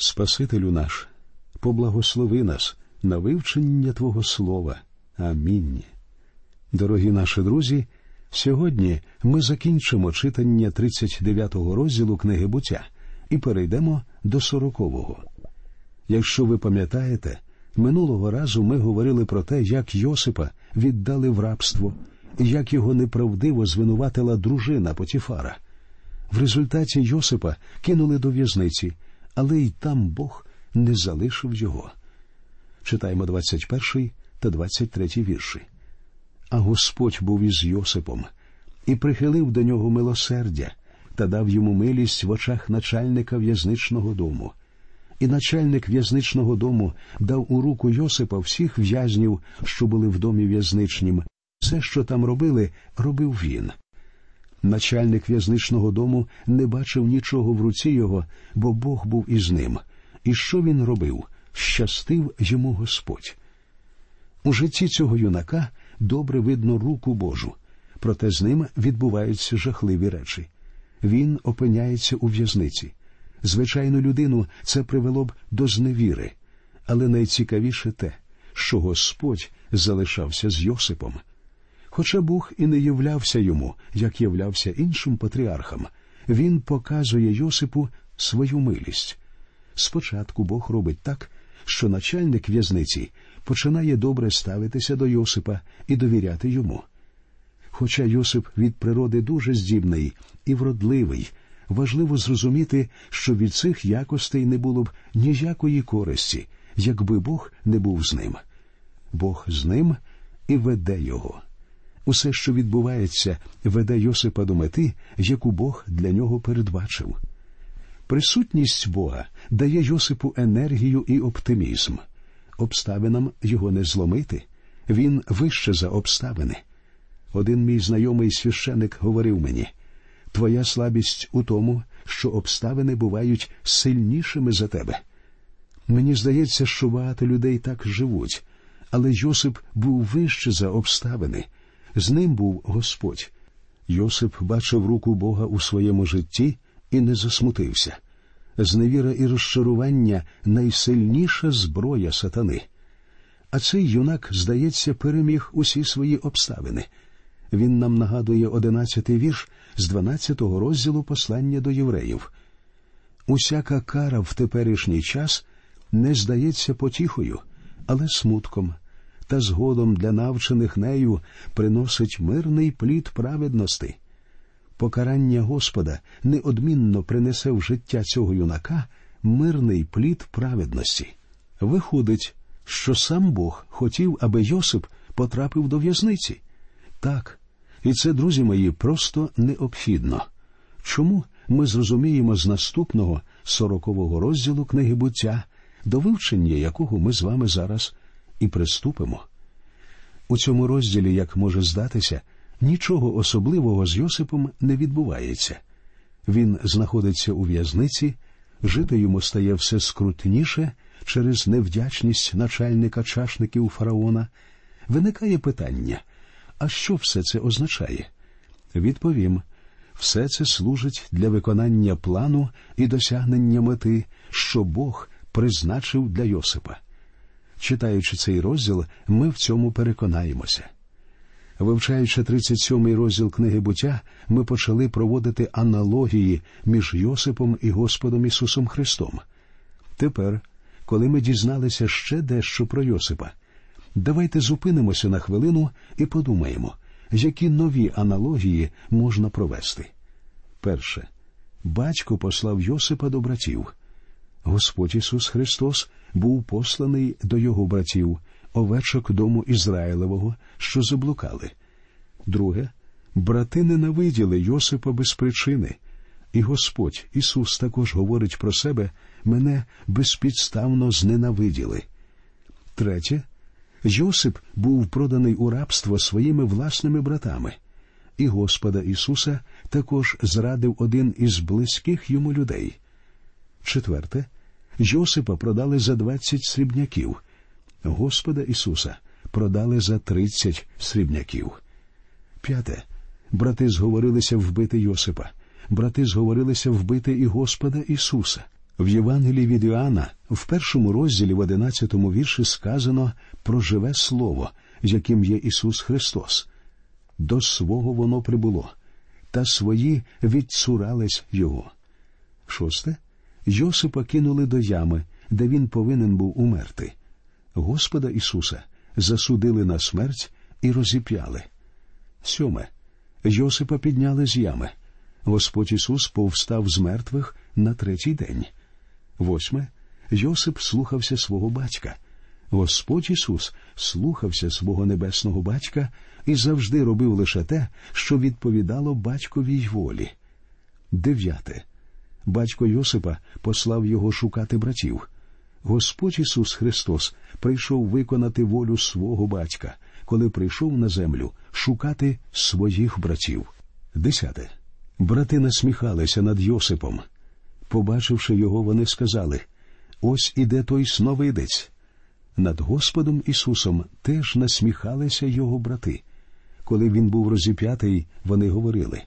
Спасителю наш, поблагослови нас на вивчення Твого Слова. Амінь. Дорогі наші друзі. Сьогодні ми закінчимо читання 39-го розділу книги буття і перейдемо до 40-го. Якщо ви пам'ятаєте, минулого разу ми говорили про те, як Йосипа віддали в рабство, як його неправдиво звинуватила дружина Потіфара. В результаті Йосипа кинули до в'язниці, але й там Бог не залишив його. Читаємо 21 та 23 вірші. А Господь був із Йосипом і прихилив до нього милосердя та дав йому милість в очах начальника в'язничного дому. І начальник в'язничного дому дав у руку Йосипа всіх в'язнів, що були в домі в'язничнім. Все, що там робили, робив він. Начальник в'язничного дому не бачив нічого в руці його, бо Бог був із ним. І що він робив? Щастив йому Господь. У житті цього юнака добре видно руку Божу, проте з ним відбуваються жахливі речі. Він опиняється у в'язниці. Звичайну людину це привело б до зневіри, але найцікавіше те, що Господь залишався з Йосипом. Хоча Бог і не являвся йому, як являвся іншим патріархам, він показує Йосипу свою милість. Спочатку Бог робить так, що начальник в'язниці починає добре ставитися до Йосипа і довіряти йому. Хоча Йосип від природи дуже здібний і вродливий, важливо зрозуміти, що від цих якостей не було б ніякої користі, якби Бог не був з ним. Бог з ним і веде його. Усе, що відбувається, веде Йосипа до мети, яку Бог для нього передбачив. Присутність Бога дає Йосипу енергію і оптимізм. Обставинам його не зломити, він вище за обставини. Один мій знайомий священик говорив мені твоя слабість у тому, що обставини бувають сильнішими за тебе. Мені здається, що багато людей так живуть, але Йосип був вище за обставини, з ним був Господь. Йосип бачив руку Бога у своєму житті і не засмутився. Зневіра і розчарування найсильніша зброя сатани. А цей юнак, здається, переміг усі свої обставини. Він нам нагадує одинадцятий вірш з дванадцятого розділу послання до євреїв. Усяка кара в теперішній час не здається потіхою, але смутком, та згодом для навчених нею приносить мирний плід праведності. Покарання Господа неодмінно принесе в життя цього юнака мирний плід праведності. Виходить, що сам Бог хотів, аби Йосип потрапив до в'язниці. Так, і це, друзі мої, просто необхідно. Чому ми зрозуміємо з наступного сорокового розділу книги буття, до вивчення якого ми з вами зараз і приступимо? У цьому розділі, як може здатися, нічого особливого з Йосипом не відбувається. Він знаходиться у в'язниці, жити йому стає все скрутніше через невдячність начальника чашників фараона. Виникає питання а що все це означає? Відповім все це служить для виконання плану і досягнення мети, що Бог призначив для Йосипа. Читаючи цей розділ, ми в цьому переконаємося. Вивчаючи 37-й розділ книги буття, ми почали проводити аналогії між Йосипом і Господом Ісусом Христом. Тепер, коли ми дізналися ще дещо про Йосипа, давайте зупинимося на хвилину і подумаємо, які нові аналогії можна провести. Перше, батько послав Йосипа до братів. Господь Ісус Христос був посланий до його братів, овечок дому Ізраїлевого, що заблукали. Друге, брати ненавиділи Йосипа без причини, і Господь Ісус також говорить про себе мене безпідставно зненавиділи. Третє, Йосип був проданий у рабство своїми власними братами, і Господа Ісуса також зрадив один із близьких йому людей. Четверте, Йосипа продали за двадцять срібняків, Господа Ісуса продали за тридцять срібняків. П'яте. Брати зговорилися вбити Йосипа, брати зговорилися вбити і Господа Ісуса. В Євангелії від Іоанна в першому розділі в одинадцятому вірші сказано про живе слово, яким є Ісус Христос. До свого воно прибуло, та свої відцурались Його. Шосте. Йосипа кинули до ями, де він повинен був умерти. Господа Ісуса засудили на смерть і розіп'яли. Сьоме. Йосипа підняли з ями. Господь Ісус повстав з мертвих на третій день. Восьме. Йосип слухався свого батька. Господь Ісус слухався свого небесного батька і завжди робив лише те, що відповідало батьковій волі. Дев'яте. Батько Йосипа послав його шукати братів. Господь Ісус Христос прийшов виконати волю свого батька, коли прийшов на землю шукати своїх братів. Десяте. Брати насміхалися над Йосипом. Побачивши його, вони сказали Ось іде той сновидець. Над Господом Ісусом теж насміхалися його брати. Коли він був розіп'ятий, вони говорили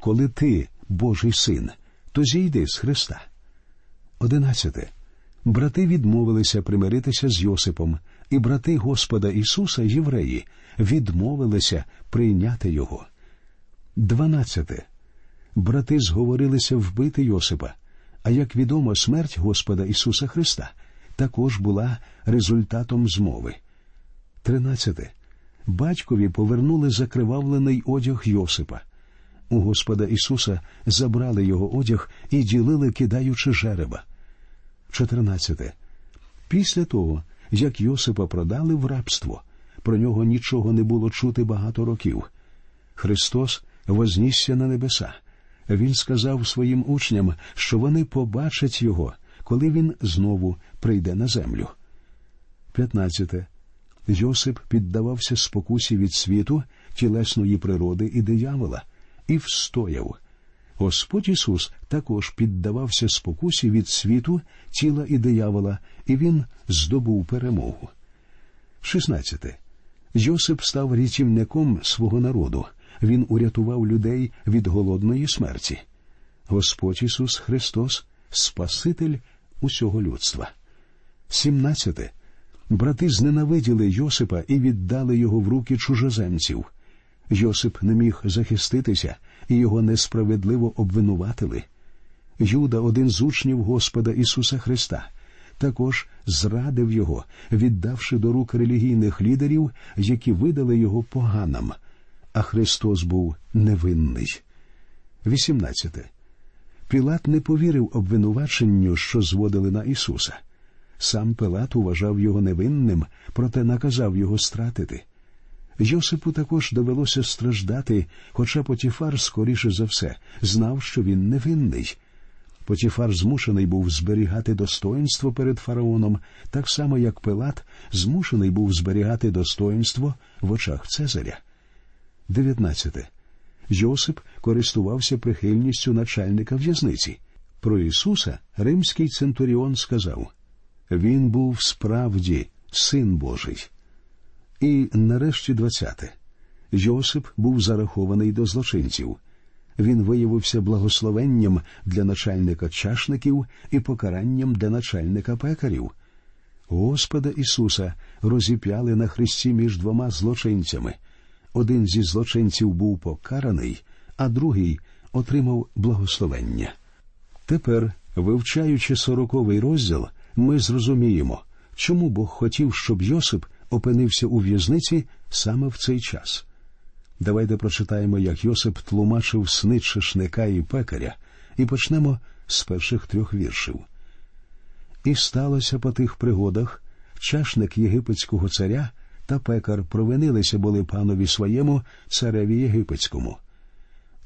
Коли ти, Божий син, то зійди з Христа. Одинадцяте. Брати відмовилися примиритися з Йосипом, і брати Господа Ісуса, євреї, відмовилися прийняти його. Дванадцяте. Брати зговорилися вбити Йосипа. А як відомо, смерть Господа Ісуса Христа також була результатом змови. Тринадцяте. Батькові повернули закривавлений одяг Йосипа. У Господа Ісуса забрали його одяг і ділили, кидаючи жереба. 14. Після того, як Йосипа продали в рабство, про нього нічого не було чути багато років. Христос вознісся на небеса. Він сказав своїм учням, що вони побачать його, коли він знову прийде на землю. 15. Йосип піддавався спокусі від світу, тілесної природи і диявола, і встояв. Господь Ісус також піддавався спокусі від світу, тіла і диявола, і він здобув перемогу. 16. Йосип став рятівником свого народу. Він урятував людей від голодної смерті. Господь Ісус Христос Спаситель усього людства. 17. Брати зненавиділи Йосипа і віддали його в руки чужоземців. Йосип не міг захиститися, і його несправедливо обвинуватили. Юда, один з учнів Господа Ісуса Христа, також зрадив його, віддавши до рук релігійних лідерів, які видали його поганам, а Христос був невинний. 18. Пілат не повірив обвинуваченню, що зводили на Ісуса. Сам Пилат уважав його невинним, проте наказав його стратити. Йосипу також довелося страждати, хоча Потіфар, скоріше за все, знав, що він невинний. Потіфар змушений був зберігати достоинство перед фараоном, так само як Пилат змушений був зберігати достоинство в очах Цезаря. 19. Йосип користувався прихильністю начальника в'язниці. Про Ісуса римський центуріон сказав Він був справді син Божий. І нарешті двадцяте. Йосип був зарахований до злочинців. Він виявився благословенням для начальника чашників і покаранням для начальника пекарів. Господа Ісуса розіп'яли на хресті між двома злочинцями. Один зі злочинців був покараний, а другий отримав благословення. Тепер, вивчаючи сороковий розділ, ми зрозуміємо, чому Бог хотів, щоб Йосип опинився у в'язниці саме в цей час. Давайте прочитаємо, як Йосип тлумачив сни чешника і пекаря, і почнемо з перших трьох віршів. І сталося по тих пригодах чашник єгипетського царя та пекар провинилися були панові своєму цареві єгипетському.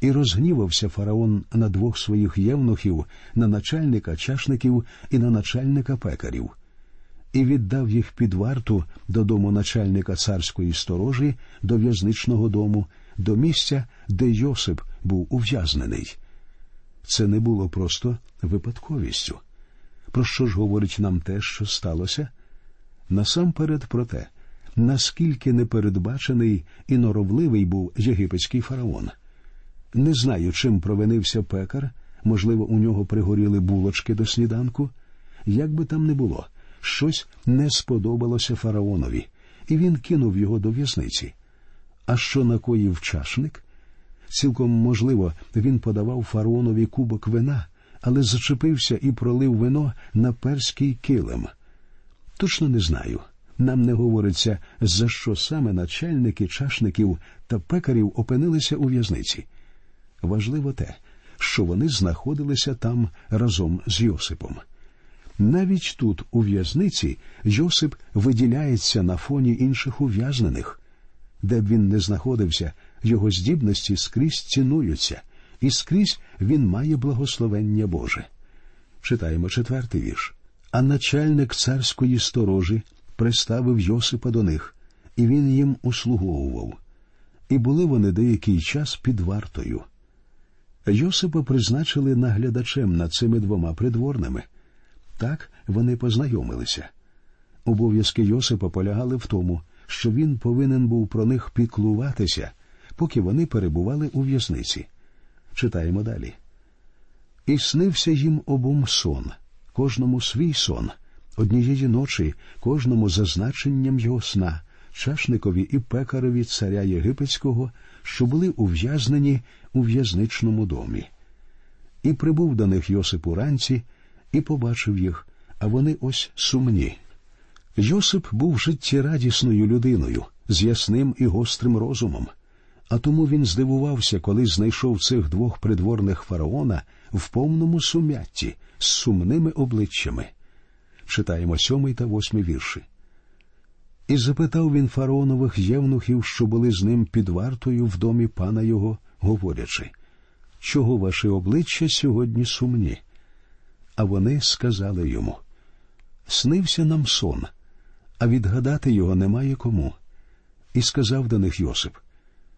І розгнівався фараон на двох своїх євнухів, на начальника чашників і на начальника пекарів і віддав їх під варту додому начальника царської сторожі, до в'язничного дому, до місця, де Йосип був ув'язнений. Це не було просто випадковістю. Про що ж говорить нам те, що сталося? Насамперед про те, наскільки непередбачений і норовливий був єгипетський фараон. Не знаю, чим провинився пекар, Можливо, у нього пригоріли булочки до сніданку. Як би там не було, щось не сподобалося фараонові, і він кинув його до в'язниці. А що накоїв чашник? Цілком можливо, він подавав фараонові кубок вина, але зачепився і пролив вино на перський килим. Точно не знаю. Нам не говориться, за що саме начальники чашників та пекарів опинилися у в'язниці. Важливо те, що вони знаходилися там разом з Йосипом. Навіть тут, у в'язниці, Йосип виділяється на фоні інших ув'язнених. Де б він не знаходився, його здібності скрізь цінуються, і скрізь він має благословення Боже. Читаємо четвертий вірш. А начальник царської сторожі приставив Йосипа до них, і він їм услуговував. І були вони деякий час під вартою. Йосипа призначили наглядачем над цими двома придворними. Так вони познайомилися. Обов'язки Йосипа полягали в тому, що він повинен був про них піклуватися, поки вони перебували у в'язниці. Читаємо далі. І снився їм обом сон, кожному свій сон, однієї ночі, кожному за значенням його сна, чашникові і пекареві царя Єгипетського, що були ув'язнені у в'язничному домі. І прибув до них Йосип уранці, і побачив їх, а вони ось сумні. Йосип був життєрадісною людиною, з ясним і гострим розумом, а тому він здивувався, коли знайшов цих двох придворних фараона в повному сумятті з сумними обличчями. Читаємо сьомий та восьмий вірші. І запитав він фараонових євнухів, що були з ним під вартою в домі пана його, говорячи, чого ваші обличчя сьогодні сумні? А вони сказали йому Снився нам сон, а відгадати його немає кому. І сказав до них Йосип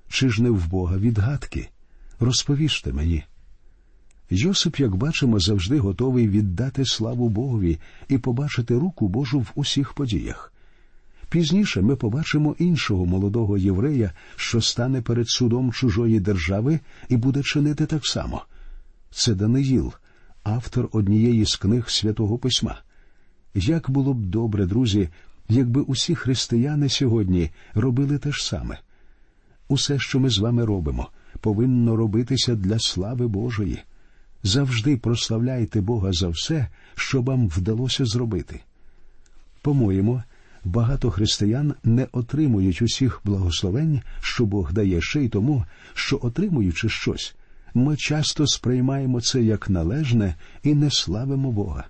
Чи ж не в Бога відгадки? Розповіжте мені. Йосип, як бачимо, завжди готовий віддати славу Богові і побачити руку Божу в усіх подіях. Пізніше ми побачимо іншого молодого єврея, що стане перед судом чужої держави і буде чинити так само. Це Даниїл, автор однієї з книг святого письма. Як було б добре, друзі, якби усі християни сьогодні робили те ж саме. Усе, що ми з вами робимо, повинно робитися для слави Божої. Завжди прославляйте Бога за все, що вам вдалося зробити. По-моєму, багато християн не отримують усіх благословень, що Бог дає ще й тому, що, отримуючи щось, ми часто сприймаємо це як належне і не славимо Бога.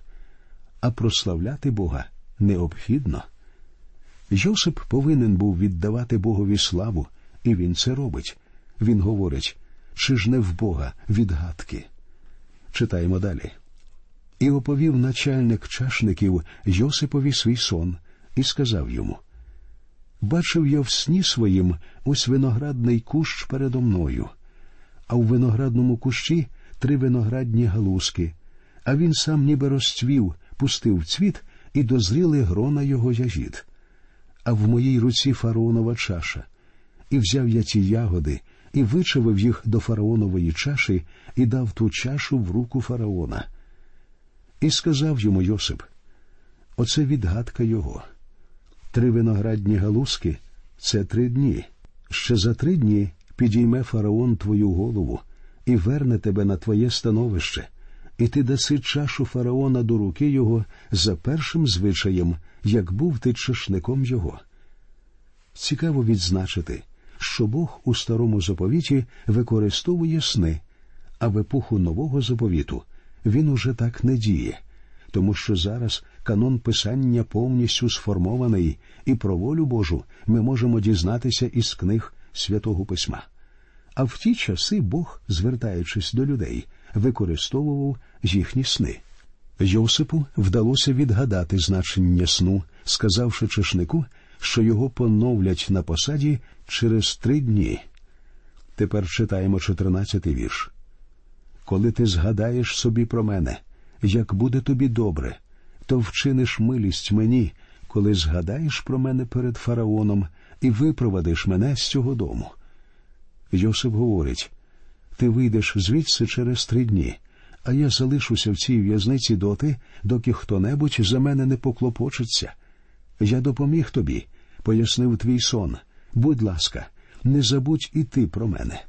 А прославляти Бога необхідно. Йосип повинен був віддавати Богові славу, і він це робить. Він говорить, чи ж не в Бога відгадки. Читаємо далі. І оповів начальник чашників Йосипові свій сон і сказав йому Бачив я в сні своїм ось виноградний кущ передо мною, а в виноградному кущі три виноградні галузки, а він сам ніби розцвів, пустив цвіт і дозріли грона його ягід. А в моїй руці фараонова чаша, і взяв я ті ягоди і вичавив їх до фараонової чаші і дав ту чашу в руку фараона. І сказав йому Йосип Оце відгадка його. Три виноградні галузки це три дні. Ще за три дні підійме фараон твою голову і верне тебе на твоє становище, і ти даси чашу фараона до руки його за першим звичаєм, як був ти чашником його. Цікаво відзначити, що Бог у старому заповіті використовує сни, а в епоху нового заповіту він уже так не діє, тому що зараз канон писання повністю сформований, і про волю Божу ми можемо дізнатися із книг святого письма. А в ті часи Бог, звертаючись до людей, використовував їхні сни. Йосипу вдалося відгадати значення сну, сказавши чешнику, що його поновлять на посаді через три дні. Тепер читаємо чотирнадцятий вірш. Коли ти згадаєш собі про мене, як буде тобі добре, то вчиниш милість мені, коли згадаєш про мене перед фараоном і випровадиш мене з цього дому. Йосип говорить ти вийдеш звідси через три дні, а я залишуся в цій в'язниці доти, доки хто небудь за мене не поклопочеться. Я допоміг тобі, пояснив твій сон. Будь ласка, не забудь і ти про мене.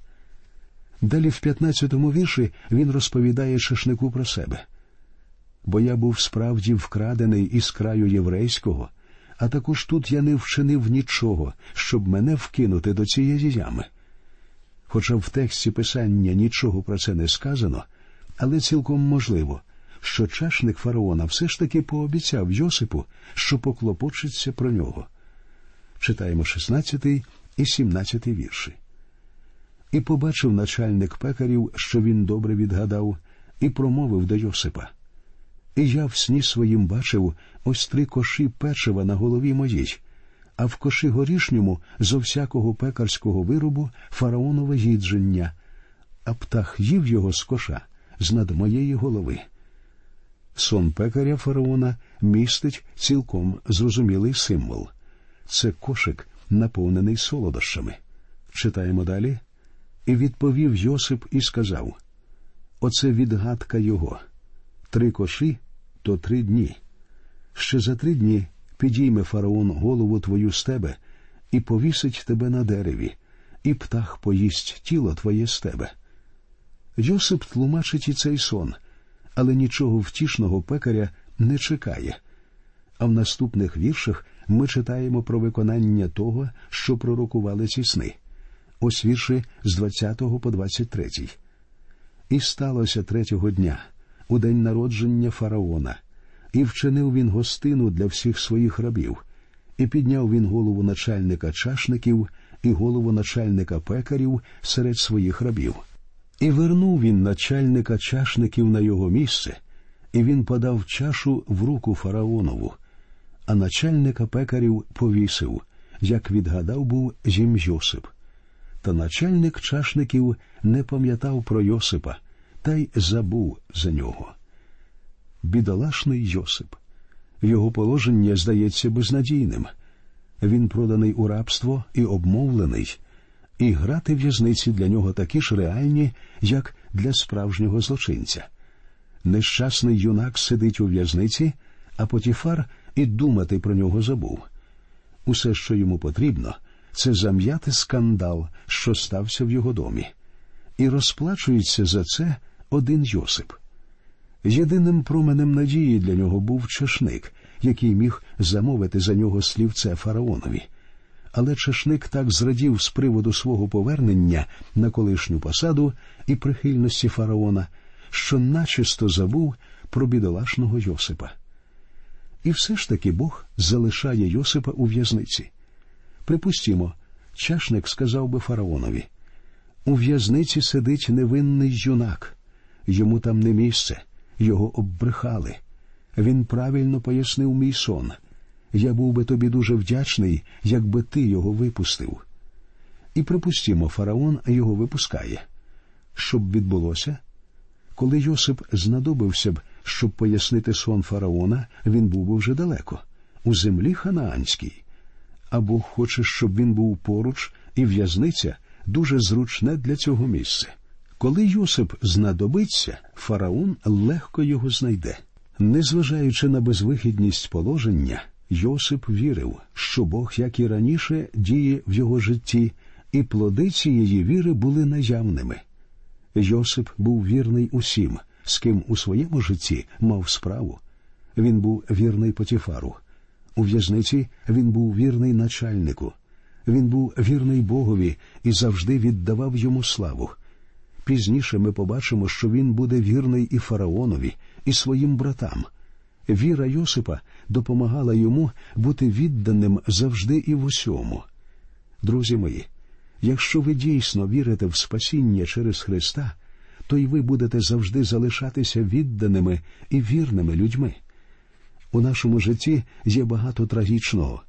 Далі в 15-му вірші він розповідає шашнику про себе. Бо я був справді вкрадений із краю єврейського, а також тут я не вчинив нічого, щоб мене вкинути до цієї ями. Хоча в тексті писання нічого про це не сказано, але цілком можливо, що чашник фараона все ж таки пообіцяв Йосипу, що поклопочеться про нього. Читаємо 16 і 17 вірші. І побачив начальник пекарів, що він добре відгадав, і промовив до Йосипа. І я в сні своїм бачив ось три коші печива на голові моїй, а в коші горішньому зо всякого пекарського виробу фараонове їдження, а птах їв його з коша з над моєї голови. Сон пекаря фараона містить цілком зрозумілий символ. Це кошик, наповнений солодощами. Читаємо далі. І відповів Йосип і сказав: Оце відгадка його. Три коші то три дні. Ще за три дні підійме фараон голову твою з тебе і повісить тебе на дереві, і птах поїсть тіло твоє з тебе. Йосип тлумачить і цей сон, але нічого втішного пекаря не чекає. А в наступних віршах ми читаємо про виконання того, що пророкували ці сни. Ось вірші з 20 по 23. І сталося третього дня, у день народження фараона, і вчинив він гостину для всіх своїх рабів, і підняв він голову начальника чашників і голову начальника пекарів серед своїх рабів. І вернув він начальника чашників на його місце, і він подав чашу в руку фараонову, а начальника пекарів повісив, як відгадав був зім Йосип. Та начальник чашників не пам'ятав про Йосипа та й забув за нього. Бідолашний Йосип. Його положення здається безнадійним. Він проданий у рабство і обмовлений, і грати в'язниці для нього такі ж реальні, як для справжнього злочинця. Нещасний юнак сидить у в'язниці, а Потіфар і думати про нього забув. Усе, що йому потрібно, це зам'яти скандал, що стався в його домі, і розплачується за це один Йосип. Єдиним променем надії для нього був чешник, який міг замовити за нього слівце фараонові. Але чешник так зрадів з приводу свого повернення на колишню посаду і прихильності фараона, що начисто забув про бідолашного Йосипа. І все ж таки Бог залишає Йосипа у в'язниці. Припустімо, чашник сказав би фараонові у в'язниці сидить невинний юнак, йому там не місце, його оббрехали. Він правильно пояснив мій сон. Я був би тобі дуже вдячний, якби ти його випустив. І припустімо, фараон його випускає. Щоб відбулося? Коли Йосип знадобився б, щоб пояснити сон фараона, він був би вже далеко, у землі ханаанській. А Бог хоче, щоб він був поруч, і в'язниця дуже зручне для цього місце. Коли Йосип знадобиться, фараон легко його знайде. Незважаючи на безвихідність положення, Йосип вірив, що Бог, як і раніше, діє в його житті, і плоди цієї віри були наявними. Йосип був вірний усім, з ким у своєму житті мав справу. Він був вірний Потіфару. У в'язниці він був вірний начальнику. Він був вірний Богові і завжди віддавав йому славу. Пізніше ми побачимо, що він буде вірний і фараонові, і своїм братам. Віра Йосипа допомагала йому бути відданим завжди і в усьому. Друзі мої, якщо ви дійсно вірите в спасіння через Христа, то й ви будете завжди залишатися відданими і вірними людьми. У нашому житті є багато трагічного,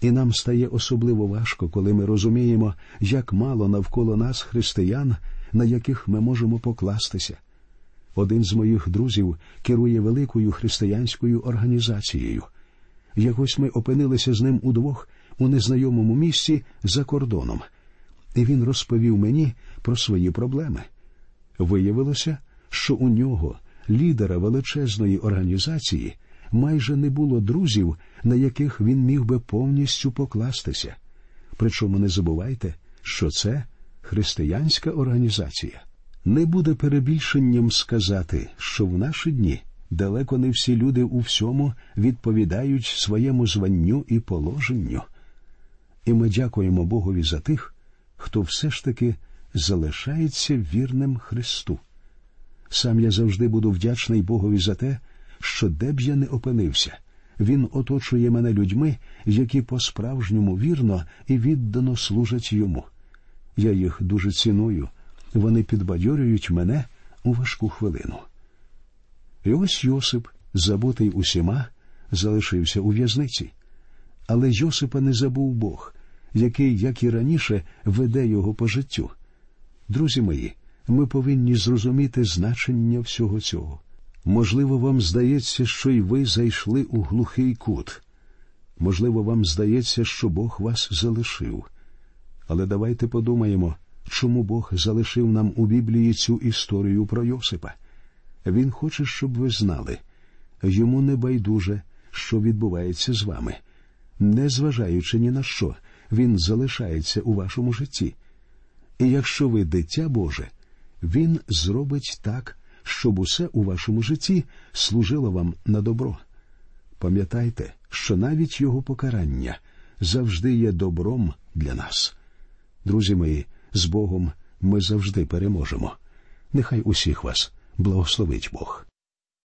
і нам стає особливо важко, коли ми розуміємо, як мало навколо нас християн, на яких ми можемо покластися. Один з моїх друзів керує великою християнською організацією. Якось ми опинилися з ним удвох у незнайомому місці за кордоном, і він розповів мені про свої проблеми. Виявилося, що у нього лідера величезної організації, майже не було друзів, на яких він міг би повністю покластися. Причому не забувайте, що це християнська організація. Не буде перебільшенням сказати, що в наші дні далеко не всі люди у всьому відповідають своєму званню і положенню. І ми дякуємо Богові за тих, хто все ж таки залишається вірним Христу. Сам я завжди буду вдячний Богові за те, що де б я не опинився, Він оточує мене людьми, які по-справжньому вірно і віддано служать йому. Я їх дуже ціную, вони підбадьорюють мене у важку хвилину. І ось Йосип, забутий усіма, залишився у в'язниці. Але Йосипа не забув Бог, який, як і раніше, веде його по життю. Друзі мої, ми повинні зрозуміти значення всього цього. Можливо, вам здається, що й ви зайшли у глухий кут. Можливо, вам здається, що Бог вас залишив. Але давайте подумаємо, чому Бог залишив нам у Біблії цю історію про Йосипа. Він хоче, щоб ви знали. Йому не байдуже, що відбувається з вами. Незважаючи ні на що, він залишається у вашому житті. І якщо ви дитя Боже, Він зробить так, щоб усе у вашому житті служило вам на добро. Пам'ятайте, що навіть його покарання завжди є добром для нас. Друзі мої, з Богом ми завжди переможемо. Нехай усіх вас благословить Бог.